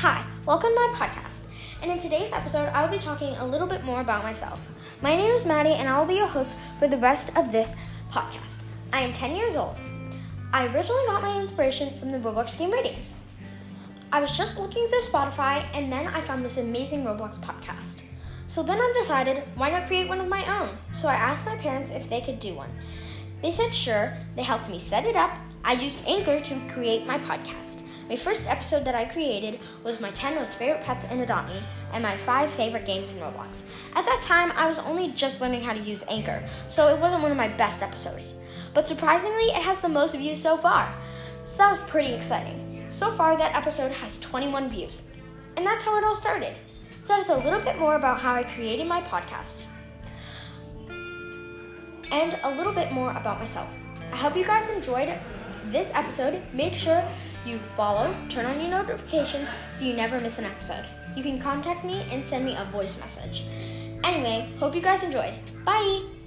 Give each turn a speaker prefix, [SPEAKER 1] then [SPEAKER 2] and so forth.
[SPEAKER 1] Hi, welcome to my podcast. And in today's episode, I will be talking a little bit more about myself. My name is Maddie, and I will be your host for the rest of this podcast. I am 10 years old. I originally got my inspiration from the Roblox game ratings. I was just looking through Spotify, and then I found this amazing Roblox podcast. So then I decided, why not create one of my own? So I asked my parents if they could do one. They said sure. They helped me set it up. I used Anchor to create my podcast. My first episode that I created was my 10 most favorite pets in Me and my 5 favorite games in Roblox. At that time, I was only just learning how to use Anchor, so it wasn't one of my best episodes. But surprisingly, it has the most views so far. So that was pretty exciting. So far, that episode has 21 views. And that's how it all started. So that is a little bit more about how I created my podcast. And a little bit more about myself. I hope you guys enjoyed this episode. Make sure you follow, turn on your notifications so you never miss an episode. You can contact me and send me a voice message. Anyway, hope you guys enjoyed. Bye!